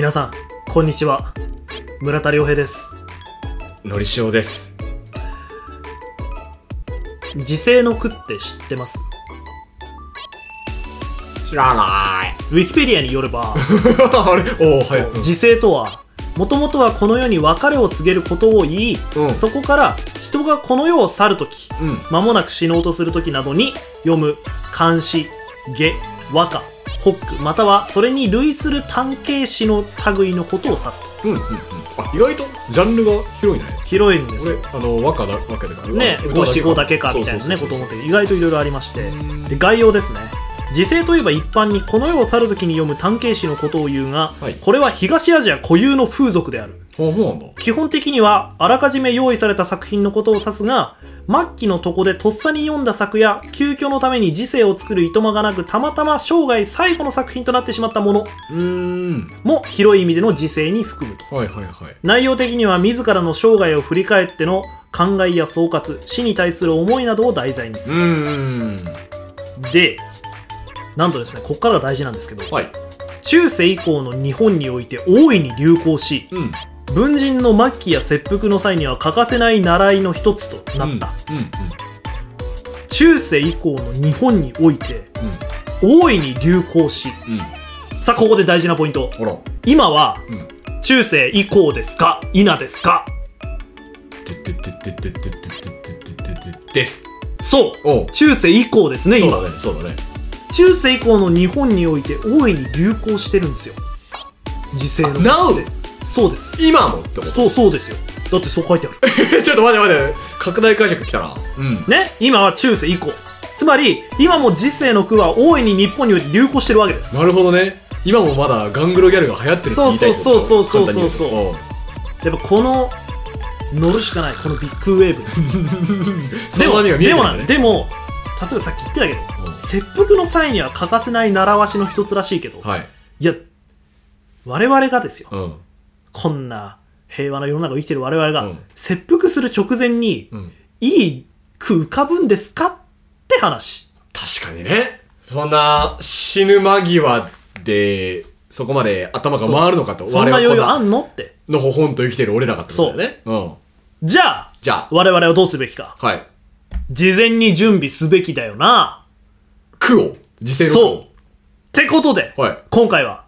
皆さんこんにちは村田良平ですのりしおです。時世の句って知ってます？知らない。ウィキペディアによれば あれ？おお、はい。うん時世とはもともとはこの世に別れを告げることを言い、うんそこから人がこの世を去るときうん。間もなく死のうとするときなどに読む漢詩下和歌北句またはそれに類する単形詩の類のことを指すうん。うん。うん。あ、意外とジャンルが広いね。広いんです俺よ、あの、和歌だ、和歌だから。ね歌五七五だけかみたいなねことを思って意外といろいろありましてで概要ですね時世といえば一般にこの世を去るときに読む単形詩のことを言うが、はいこれは東アジア固有の風俗であるほう、そうなんだ。基本的にはあらかじめ用意された作品のことを指すが末期のとこでとっさに読んだ作や急遽のために時世を作るいとまがなくたまたま生涯最後の作品となってしまったものうーん。も広い意味での時世に含むとはいはいはい。内容的には自らの生涯を振り返っての考えや総括死に対する思いなどを題材にする。でなんとですねここからが大事なんですけど、はい。中世以降の日本において大いに流行しうん。文人の末期や切腹の際には欠かせない習いの一つとなった、うん。うん。中世以降の日本において大いに流行しうん。うん。さあここで大事なポイント。今はうん。中世以降ですか？否ですか？てってってってってってってってってってです。そうおう。中世以降ですね今そうだね、そうだね。中世以降の日本において大いに流行してるんですよ時世の Now？そうです今も？ってこと？そうそうですよだってそう書いてある ちょっと待って待って。拡大解釈きたな。うん。ね？今は中世以降つまり今も時世の句は大いに日本において流行してるわけですなるほどね。今もまだガングロギャルが流行ってるって言いたいってこと？そうそうそうそうそう簡単に言うとやっぱこの乗るしかないこのビッグウェーブ でもね。なんでも例えばさっき言ってたけど切腹の際には欠かせない習わしの一つらしいけど、はい。いや我々がですようん。こんな平和な世の中を生きてる我々が、うん切腹する直前に、うん。いい句浮かぶんですかって話確かにね。そんな死ぬ間際で、そこまで頭が回るのかと。そんな余裕あんんのってのほほんと生きてる俺らがってことだよね。うん。じゃあじゃ我々はどうすべきかあ、はい。事前に準備すべきだよな句を時世の句そうをってことで、はい。今回は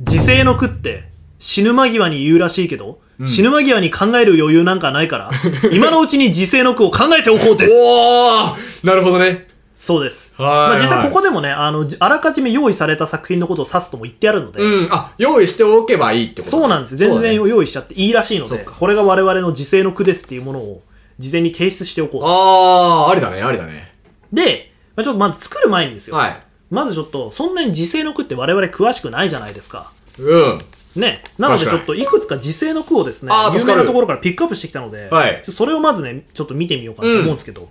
時世の句って死ぬ間際に言うらしいけど、死ぬ間際に考える余裕なんかないから 今のうちに時世の句を考えておこうです。おーなるほどね。そうです、はいまあ、実際はいここでもねあのじあらかじめ用意された作品のことを指すとも言ってあるので、うん。あ、用意しておけばいいってことそうなんです。全然用意しちゃっていいらしいので、そうか。これが我々の時世の句ですっていうものを事前に提出しておこあー、ありだね、ありだね。うで、まあ、ちょっとまず作る前にですよ、はい。まずちょっとそんなに時世の句って我々詳しくないじゃないですか。うん。ね、なのでちょっといくつか時世の句をですね有あー助かる。名なところからピックアップしてきたので、はい。それをまずねちょっと見てみようかなと思うんですけど、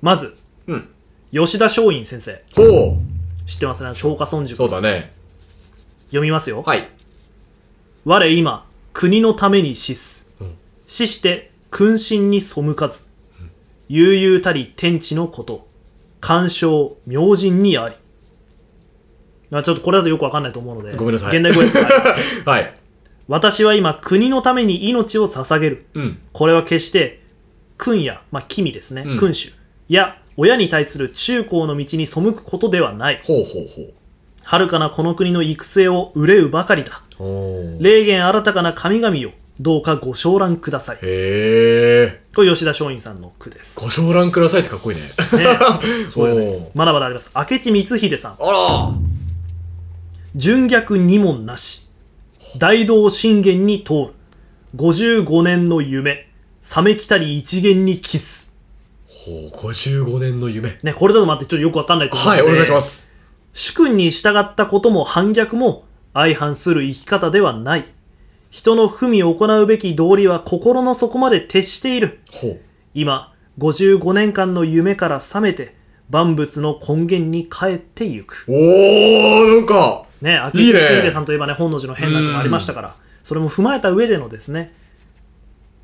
まずうん。吉田松陰先生。ほう。知ってますね？松下村塾。そうだね。読みますよ、はい。我今国のために死す、うん。死して君臣に背かず、悠々たり天地のこと。干渉明神にありまあちょっとこれだとよくわかんないと思うのでごめんなさい。現代語訳 はい。私は今国のために命を捧げる。うん。これは決して君や、まあ、君ですね、うん。君主。や親に対する中高の道に背くことではない。ほうほうほ遥かなこの国の育成を憂うばかりだ。霊言新たかな神々よどうかご承覧ください。へえ。これ吉田松陰さんの句です、ご承覧くださいってかっこいいね。ね、そう。よね。まだまだあります。明智光秀さん。あら純逆二問なし大道信玄に通る55年の夢冷めきたり一元にキスほう、55年の夢。ねこれだと待ってちょっとよくわかんないと思うのはい、でお願いします。主君に従ったことも反逆も相反する生き方ではない。人の文を行うべき道理は心の底まで徹している。ほう。今、55年間の夢から覚めて、万物の根源に帰ってゆく。おー、なんか、ね、秋いいね光秀さんといえばね、本能寺の変なんてのがありましたから、それも踏まえた上でのですね、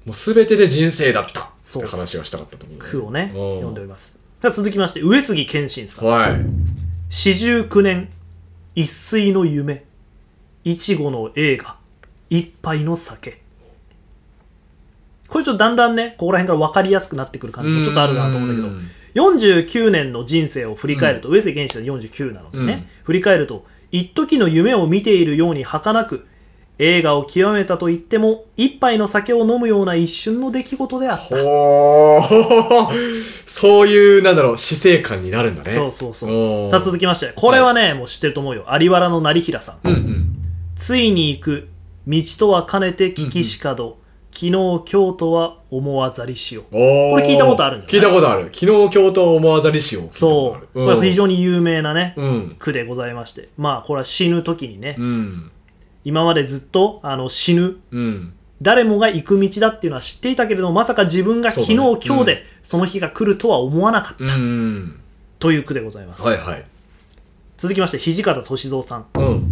もうすべてで人生だった。そうって話がしたかったと思う。句をね、読んでおります。では続きまして、上杉謙信さん。はい。四十九年、一睡の夢。いちごの映画一杯の酒これちょっとだんだんねここら辺から分かりやすくなってくる感じもちょっとあるなと思うんだけどうん49年の人生を振り返ると、上杉謙信は49なのでね、うん振り返ると一時の夢を見ているように儚く映画を極めたと言っても一杯の酒を飲むような一瞬の出来事であった。ほー。そういう、なんだろう、死生観になるんだね。そうそうそう。さあ続きまして。これはね、もう知ってると思うよ。有原の成平さん。うんうん。ついに行く。道とは兼ねて聞きしかど、昨日京都は思わざりしよおーこれ聞いたことあるんじ聞いたことある。昨日京都思わざりしを聞いたことある。そうこれ非常に有名なね、うん。句でございましてまあこれは死ぬ時にね、うん。今までずっとあの死ぬうん。誰もが行く道だっていうのは知っていたけれどもまさか自分が昨日、ね今日でその日が来るとは思わなかった、うん。という句でございます、はいはい。続きまして土方歳三さんうん。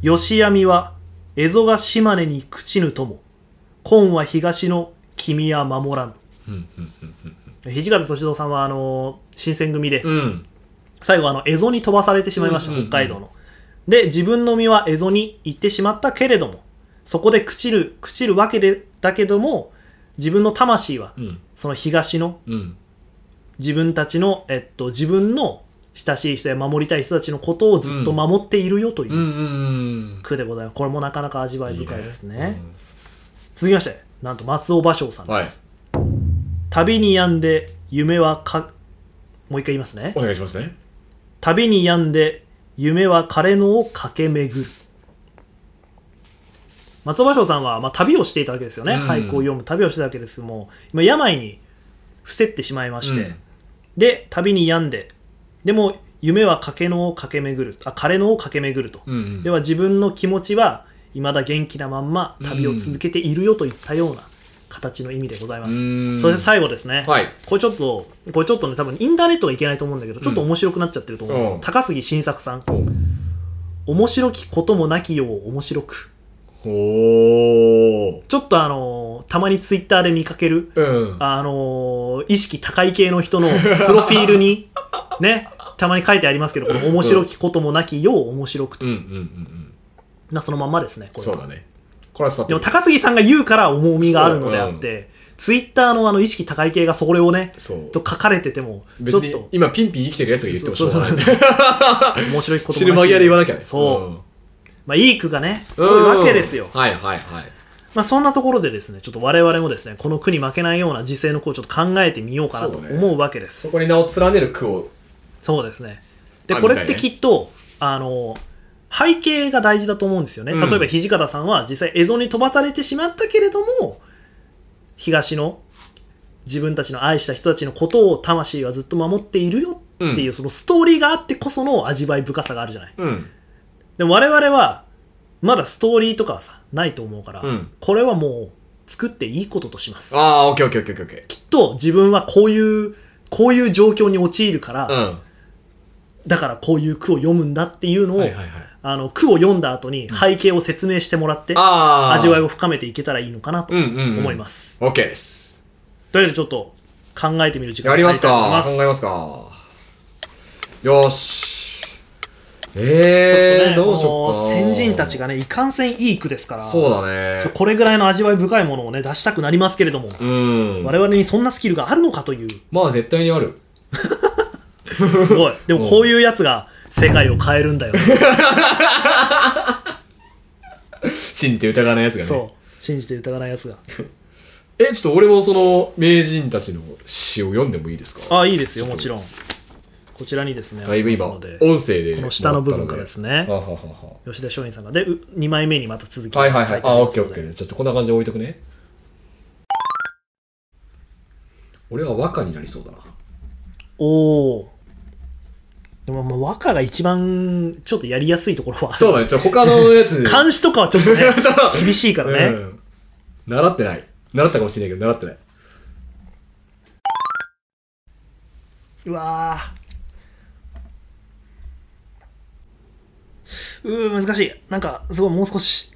吉闇は蝦夷が島根に朽ちぬとも今は東の君は守らん。うん。土方歳三さんはあの新選組で、うん。最後あの蝦夷に飛ばされてしまいました、北海道ので自分の身は蝦夷に行ってしまったけれどもそこで朽ちる朽ちるわけでだけども自分の魂はうん。その東のうん。自分たちの、えっと、自分の親しい人や守りたい人たちのことをずっと守っているよという。句でございます、これもなかなか味わい深いですねうん続きましてなんと松尾芭蕉さんです、はい。旅に病んで夢はかもう一回言いますね。お願いしますね。旅に病んで夢は枯れ野を駆け巡る。松尾芭蕉さんは、まあ、旅をしていたわけですよね、うん。俳句を読む旅をしてたわけですもう今病に伏せってしまいまして、うん。で旅に病んででも夢は駆け野を駆け巡るあ枯れ野を駆け巡ると、うん。要は自分の気持ちは未だ元気なまんま旅を続けているよといったような形の意味でございます、うん。そして最後ですね、はい。これちょっとこれちょっとね多分インターネットはいけないと思うんだけどちょっと面白くなっちゃってると思う、う。ん高杉晋作さん。お面白きこともなきよう面白く。おー。ちょっとあのーたまにツイッターで見かけるうん。あのー意識高い系の人のプロフィールに ねたまに書いてありますけどこの面白きこともなきよう面白くと、うんうんうんうん。まあそのまんまですねこれはそうだね。これはでも高杉さんが言うから重みがあるのであって、ツイッターのあの意識高い系がそれをね。と書かれててもちょっと今ピンピン生きてるやつが言ってもしょうがない。面白いこと死ぬ間際で言わなきゃね。そう、まあいい句がねうん。多いわけですよ、はいはいはい。まあそんなところでですねちょっと我々もですねこの句に負けないような時世の句をちょっと考えてみようかなと思うわけですそこに名を連ねる句を。そうですねであこれってきっとあの背景が大事だと思うんですよね、うん例えば土方さんは実際蝦夷に飛ばされてしまったけれども東の自分たちの愛した人たちのことを魂はずっと守っているよっていう、うんそのストーリーがあってこその味わい深さがあるじゃないうん。でも我々はまだストーリーとかはさないと思うから、うんこれはもう作っていいこととしますああ、オッケーオッケーオッケーオッケきっと自分はこういうこういう状況に陥るから、ー。うん。だからこういう句を読むんだっていうのを、はいはいはい。あの句を読んだ後に背景を説明してもらって。味わいを深めていけたらいいのかなとうんうんうん。思います、オッケーです。というわけでちょっと考えてみる時間やりますかに入りたいと思い考えますかよーし。えー、ちょっとねどうしようか先人たちがねいかんせんいい句ですからそうだねちょ。これぐらいの味わい深いものをね出したくなりますけれども、うん。我々にそんなスキルがあるのかというまあ絶対にある。すごいでもこういうやつが世界を変えるんだよ、信じて疑わないやつがね。そう信じて疑わないやつが え、ちょっと俺もその名人たちの詩を読んでもいいですか？あいいですよもちろんこちらにですねだいぶ今、ありますので音声で。この下の部分からですねはははは吉田松陰さんがで2枚目にまた続きはいはいはい。あ、オッケーオッケーー。ちょっとこんな感じで置いとくね。俺は和歌になりそうだな。おおでもまあ和歌が一番ちょっとやりやすいところはそうだね。ちょ、他のやつ。漢詩とかはちょっとね 厳しいからね、うん。習ってない。習ったかもしれないけど、習ってない。うわーうー難しいなんかすごいもう少し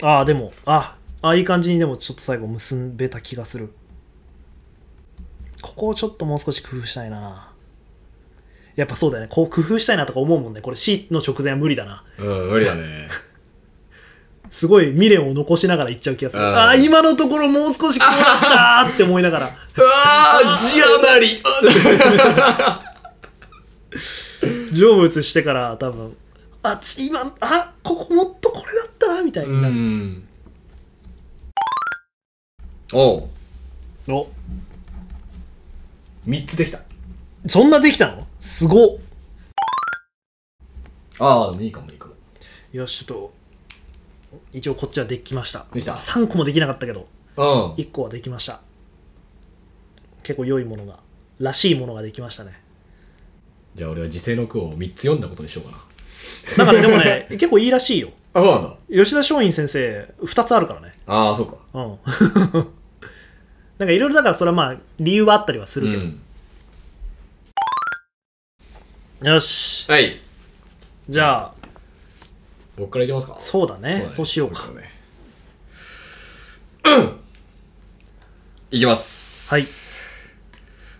ああでもああいい感じにでもちょっと最後結べた気がするここをちょっともう少し工夫したいな。やっぱそうだよね。こう工夫したいなとか思うもんね。これ C の直前は無理だな。うん、無理だね。すごい未練を残しながら行っちゃう気がする。うんああー今のところもう少しこうだったーって思いながら。ああ、字余り。成仏してから多分あち今あここもっとこれだったなみたいになる、ん。おう、お3つできた。そんなできたの？すごっああ、でもいいかもいいかも。よしちょっと一応こっちはできましたできた3個もできなかったけどうん。1個はできました結構良いものがらしいものができましたねじゃあ俺は時世の句を3つ読んだことにしようかだからでもね 結構いいらしいよな。あ、そうなんだ。吉田松陰先生2つあるからねああ、そうか。うん なんかいろいろだからそれはまあ理由はあったりはするけど、うんよしはい。じゃあ僕からいきますか？そうだねだねそうしようか僕からねうんいきます。はい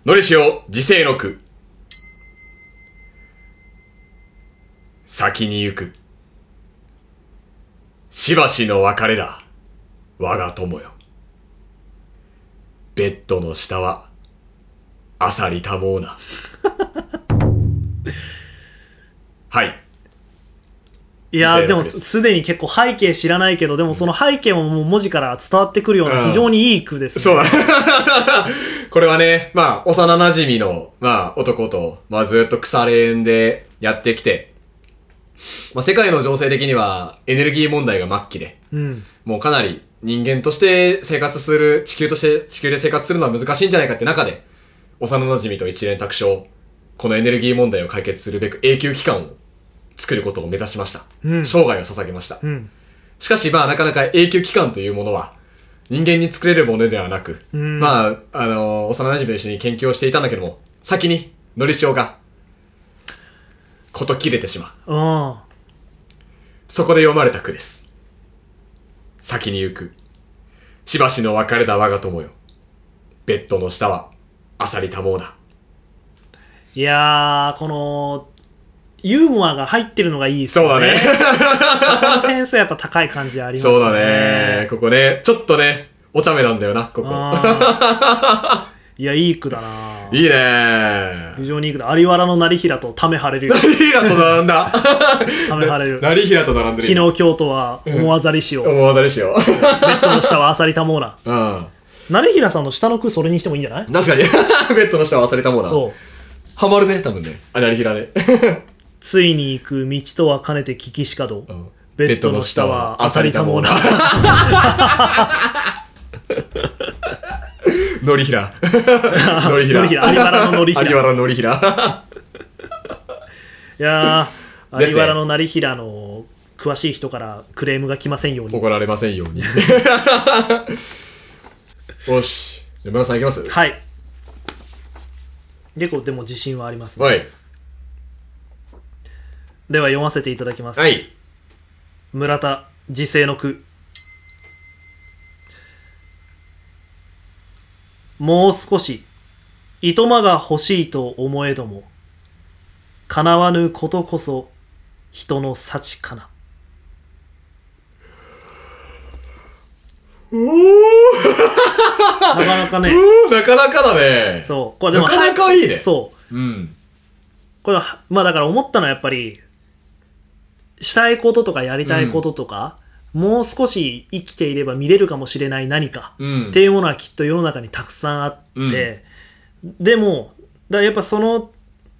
のりしお、時世の句。先に行く。しばしの別れだ。我が友よ。ベッドの下は、あさりたもうな。はい。いやーでもすすでに結構背景知らないけどでもその背景ももう文字から伝わってくるよううなん非常にいい句です、ねそうだ。これはね、まあ、幼馴染の、まあ、男と、まあ、ずっと腐れ縁でやってきて、まあ、世界の情勢的には、エネルギー問題が末期で、うんもうかなり人間として生活する、地球として、地球で生活するのは難しいんじゃないかって中で、幼馴染と一連卓章、このエネルギー問題を解決するべく永久期間を作ることを目指しました。うん生涯を捧げました。うんしかし、まあ、なかなか永久期間というものは、人間に作れるものではなく、うんまあ、あの幼馴染と一緒に研究をしていたんだけども、先に、のりしおが、こと切れてしまう。うんそこで読まれた句です。先に行く。しばしの別れだ我が友よ。ベッドの下は、あさりたもうだ。いやーこのユーモアが入ってるのがいいですよそうだね。この点数やっぱ高い感じありますそうだね。ここね、ちょっとね、お茶目なんだよな、ここ。いやいい句だないいね非常にいい句だ有原の成平とため張れるよ成平と並んだ。ため張れる成平と並んでる。昨日京都は思わざりしを、ベ思わざりしよッドの下はあさりたもうなう。うん。成平さんの下の句それにしてもいいんじゃない？確かに。ベッドの下は忘れたもんな。そうハマるね、多分ね。あ、成平ね。ついに行く道とは兼ねて聞きしかど、うんベッドの下はあさりたもうな のりひら。のりひら。有原ののりひら有原ののりひら。いやー有原の成平の詳しい人からクレームが来ませんように怒られませんように。よし。じゃあ、村さんいきますはい結構でも自信はありますねはい。では読ませていただきます、はい。村田時世の句もう少しいとまが欲しいと思えども叶わぬことこそ人の幸かな。なかなかね。なかなかだね。そう。これでもなかなかいいね。そう。うん。これはまあだから思ったのはやっぱりしたいこととかやりたいこととか、もう少し生きていれば見れるかもしれない何かうん。っていうものはきっと世の中にたくさんあって、でもだやっぱその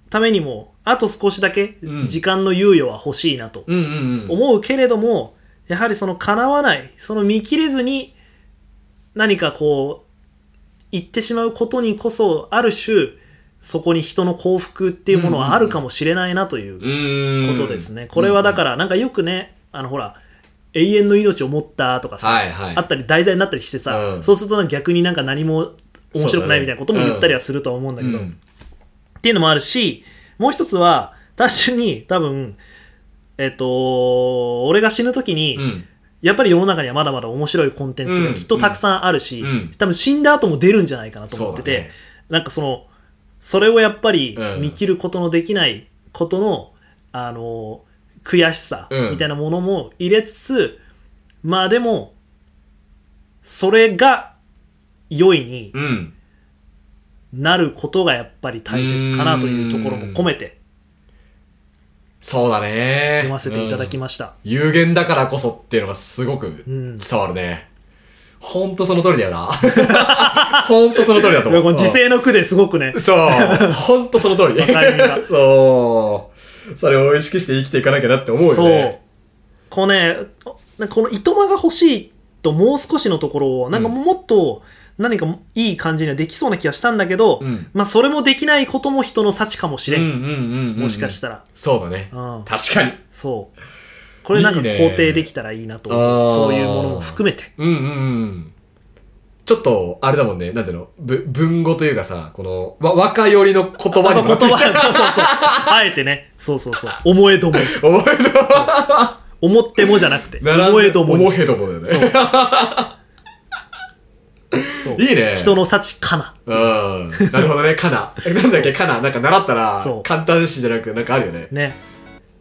ためにもあと少しだけうん時間の猶予は欲しいなとうんうんうん。思うけれども、やはりその叶わないその見切れずに何かこう言ってしまうことにこそある種そこに人の幸福っていうものはあるかもしれないなという。ことですね。これはだからなんかよくねあのほら永遠の命を持ったとかさ、はいはい。あったり題材になったりしてさ、うん。そうすると逆になんか何も面白くないみたいなことも言ったりはするとは思うんだけど、うん。っていうのもあるしもう一つは単純に多分えっと俺が死ぬ時に、うん。やっぱり世の中にはまだまだ面白いコンテンツがきっとたくさんあるし、多分死んだ後も出るんじゃないかなと思ってて、ね。なんかそのそれをやっぱりうん。見切ることのできないことの、あの悔しさうんみたいなものも入れつつ、まあでもそれが良いにうん。なることがやっぱり大切かなというところも込めてそうだね。読ませていただきまました、有限だからこそっていうのがすごくん伝わるね。ほんとその通りだよな。ほんとその通りだと思う。時勢の句ですごくねうんそう。ほんとその通り。そう。それを意識して生きていかなきゃなって思うよそうね。こうねなんかこの糸間が欲しいともう少しのところをなんかもっと何かいい感じにはできそうな気がしたんだけど、うんまあそれもできないことも人の幸かもしれん。もしかしたら、そうだね。うん、確かに。そうこれなんかいいね肯定できたらいいなと思うあーそういうものも含めてうんうんうん。ちょっと、あれだもんね、なんていうの、ぶ文語というかさ、この、わ、若寄りの言葉に言葉。そうそうそう。あえてね。そうそうそう。思えども。思えど思ってもじゃなくて。思えどもに。思えどもだよね。そう。いいね。人の幸かな。うん。なるほどね、かな。えなんだっけ、かな。なんか習ったら簡単詞じゃなくて、なんかあるよね。ね。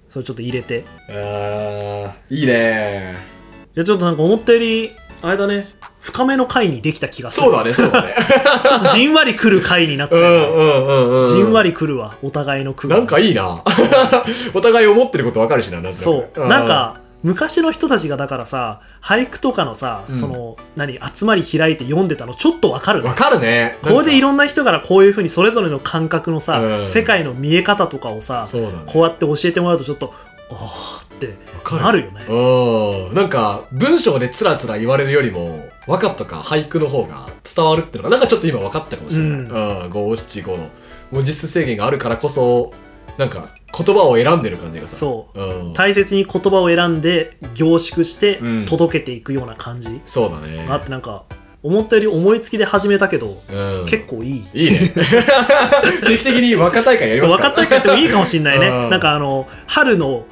それちょっと入れて。あー、いいね。いやちょっとなんか思ったよりあれだね深めの回にできた気がするそうだね、そうだね。ちょっとじんわり来る回になったよねうんうんうんうん。じんわり来るわお互いの句がなんかいいな。お互い思ってることわかるしな、なんそうなん、か昔の人たちがだからさ俳句とかのさ、うんその何集まり開いて読んでたのちょっとわかるねわかるね。これでいろろんな人からこういうふうにそれぞれの感覚のさ、うん世界の見え方とかをさね。こうやって教えてもらうとちょっとああってかるなるよねうん。なんか、文章でつらつら言われるよりも、和歌とか俳句の方が伝わるっていうのが、なんかちょっと今分かったかもしれない。ううん。五七五の文字数制限があるからこそ、なんか、言葉を選んでる感じがさ。そううん。大切に言葉を選んで凝縮してうん届けていくような感じ、そうだね。あってなんか思ったより思いつきで始めたけど、うん。結構いい。いいね。定期的に和歌大会やりそうますか？分かったってもいいかもしんないね。うん。なんかあの春の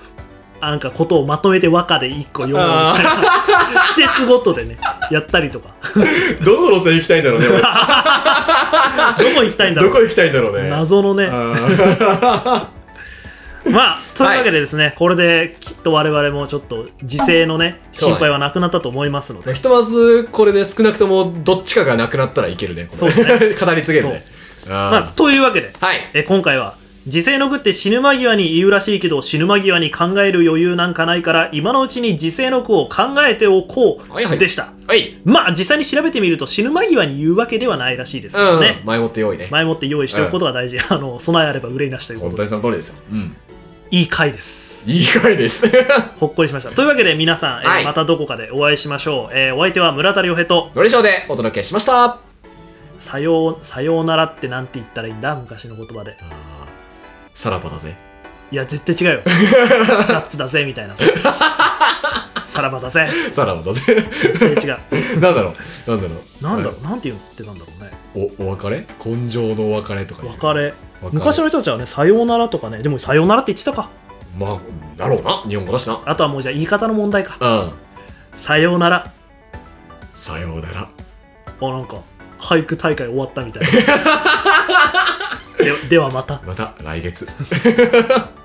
なんかことをまとめて和歌で一個読むみあたいな季節ごとでねやったりとか。どの路線行きたいんだろうね。俺。どこ行きたいんだろう。どこ行きたいんだろうね。謎のね。うんまあというわけでですね、これできっと我々もちょっと時勢のね心配はなくなったと思いますので、ひとまず、これで少なくともどっちかがなくなったらいけるね。そうね 語り継げるね。まあまというわけではい。え今回は時勢の句って死ぬ間際に言うらしいけど死ぬ間際に考える余裕なんかないから今のうちに時勢の句を考えておこはいはいうでした、はい。まあ実際に調べてみると死ぬ間際に言うわけではないらしいですけどね、うん。前もって用意ね。前もって用意しておくことが大事、あの備えあれば憂いなしというこ本当とでにその通りですよ。うん。いい回です。いい回です。ほっこりしました。というわけで皆さん、えーはい。またどこかでお会いしましょう、えーお相手は村田亮平と。のりしょうでお届けしました。さようさようならってなんて言ったらいいんだ昔の言葉で。さらばだぜ。いや絶対違うよ。ガッツだぜみたいなささらばだぜ。さらばだぜ。絶対違う。なんだろう。なんだろう。なんだろう、なんて言ってたんだろうね。お、お別れ？根性のお別れとか別れ。昔の人たちはねさようならとかね。でもさようならって言ってたか。まあ、だろうな。日本語だしな。あとはもうじゃあ言い方の問題か。うん。さようなら。さようなら。あなんか俳句大会終わったみたいな。でではまた。また来月。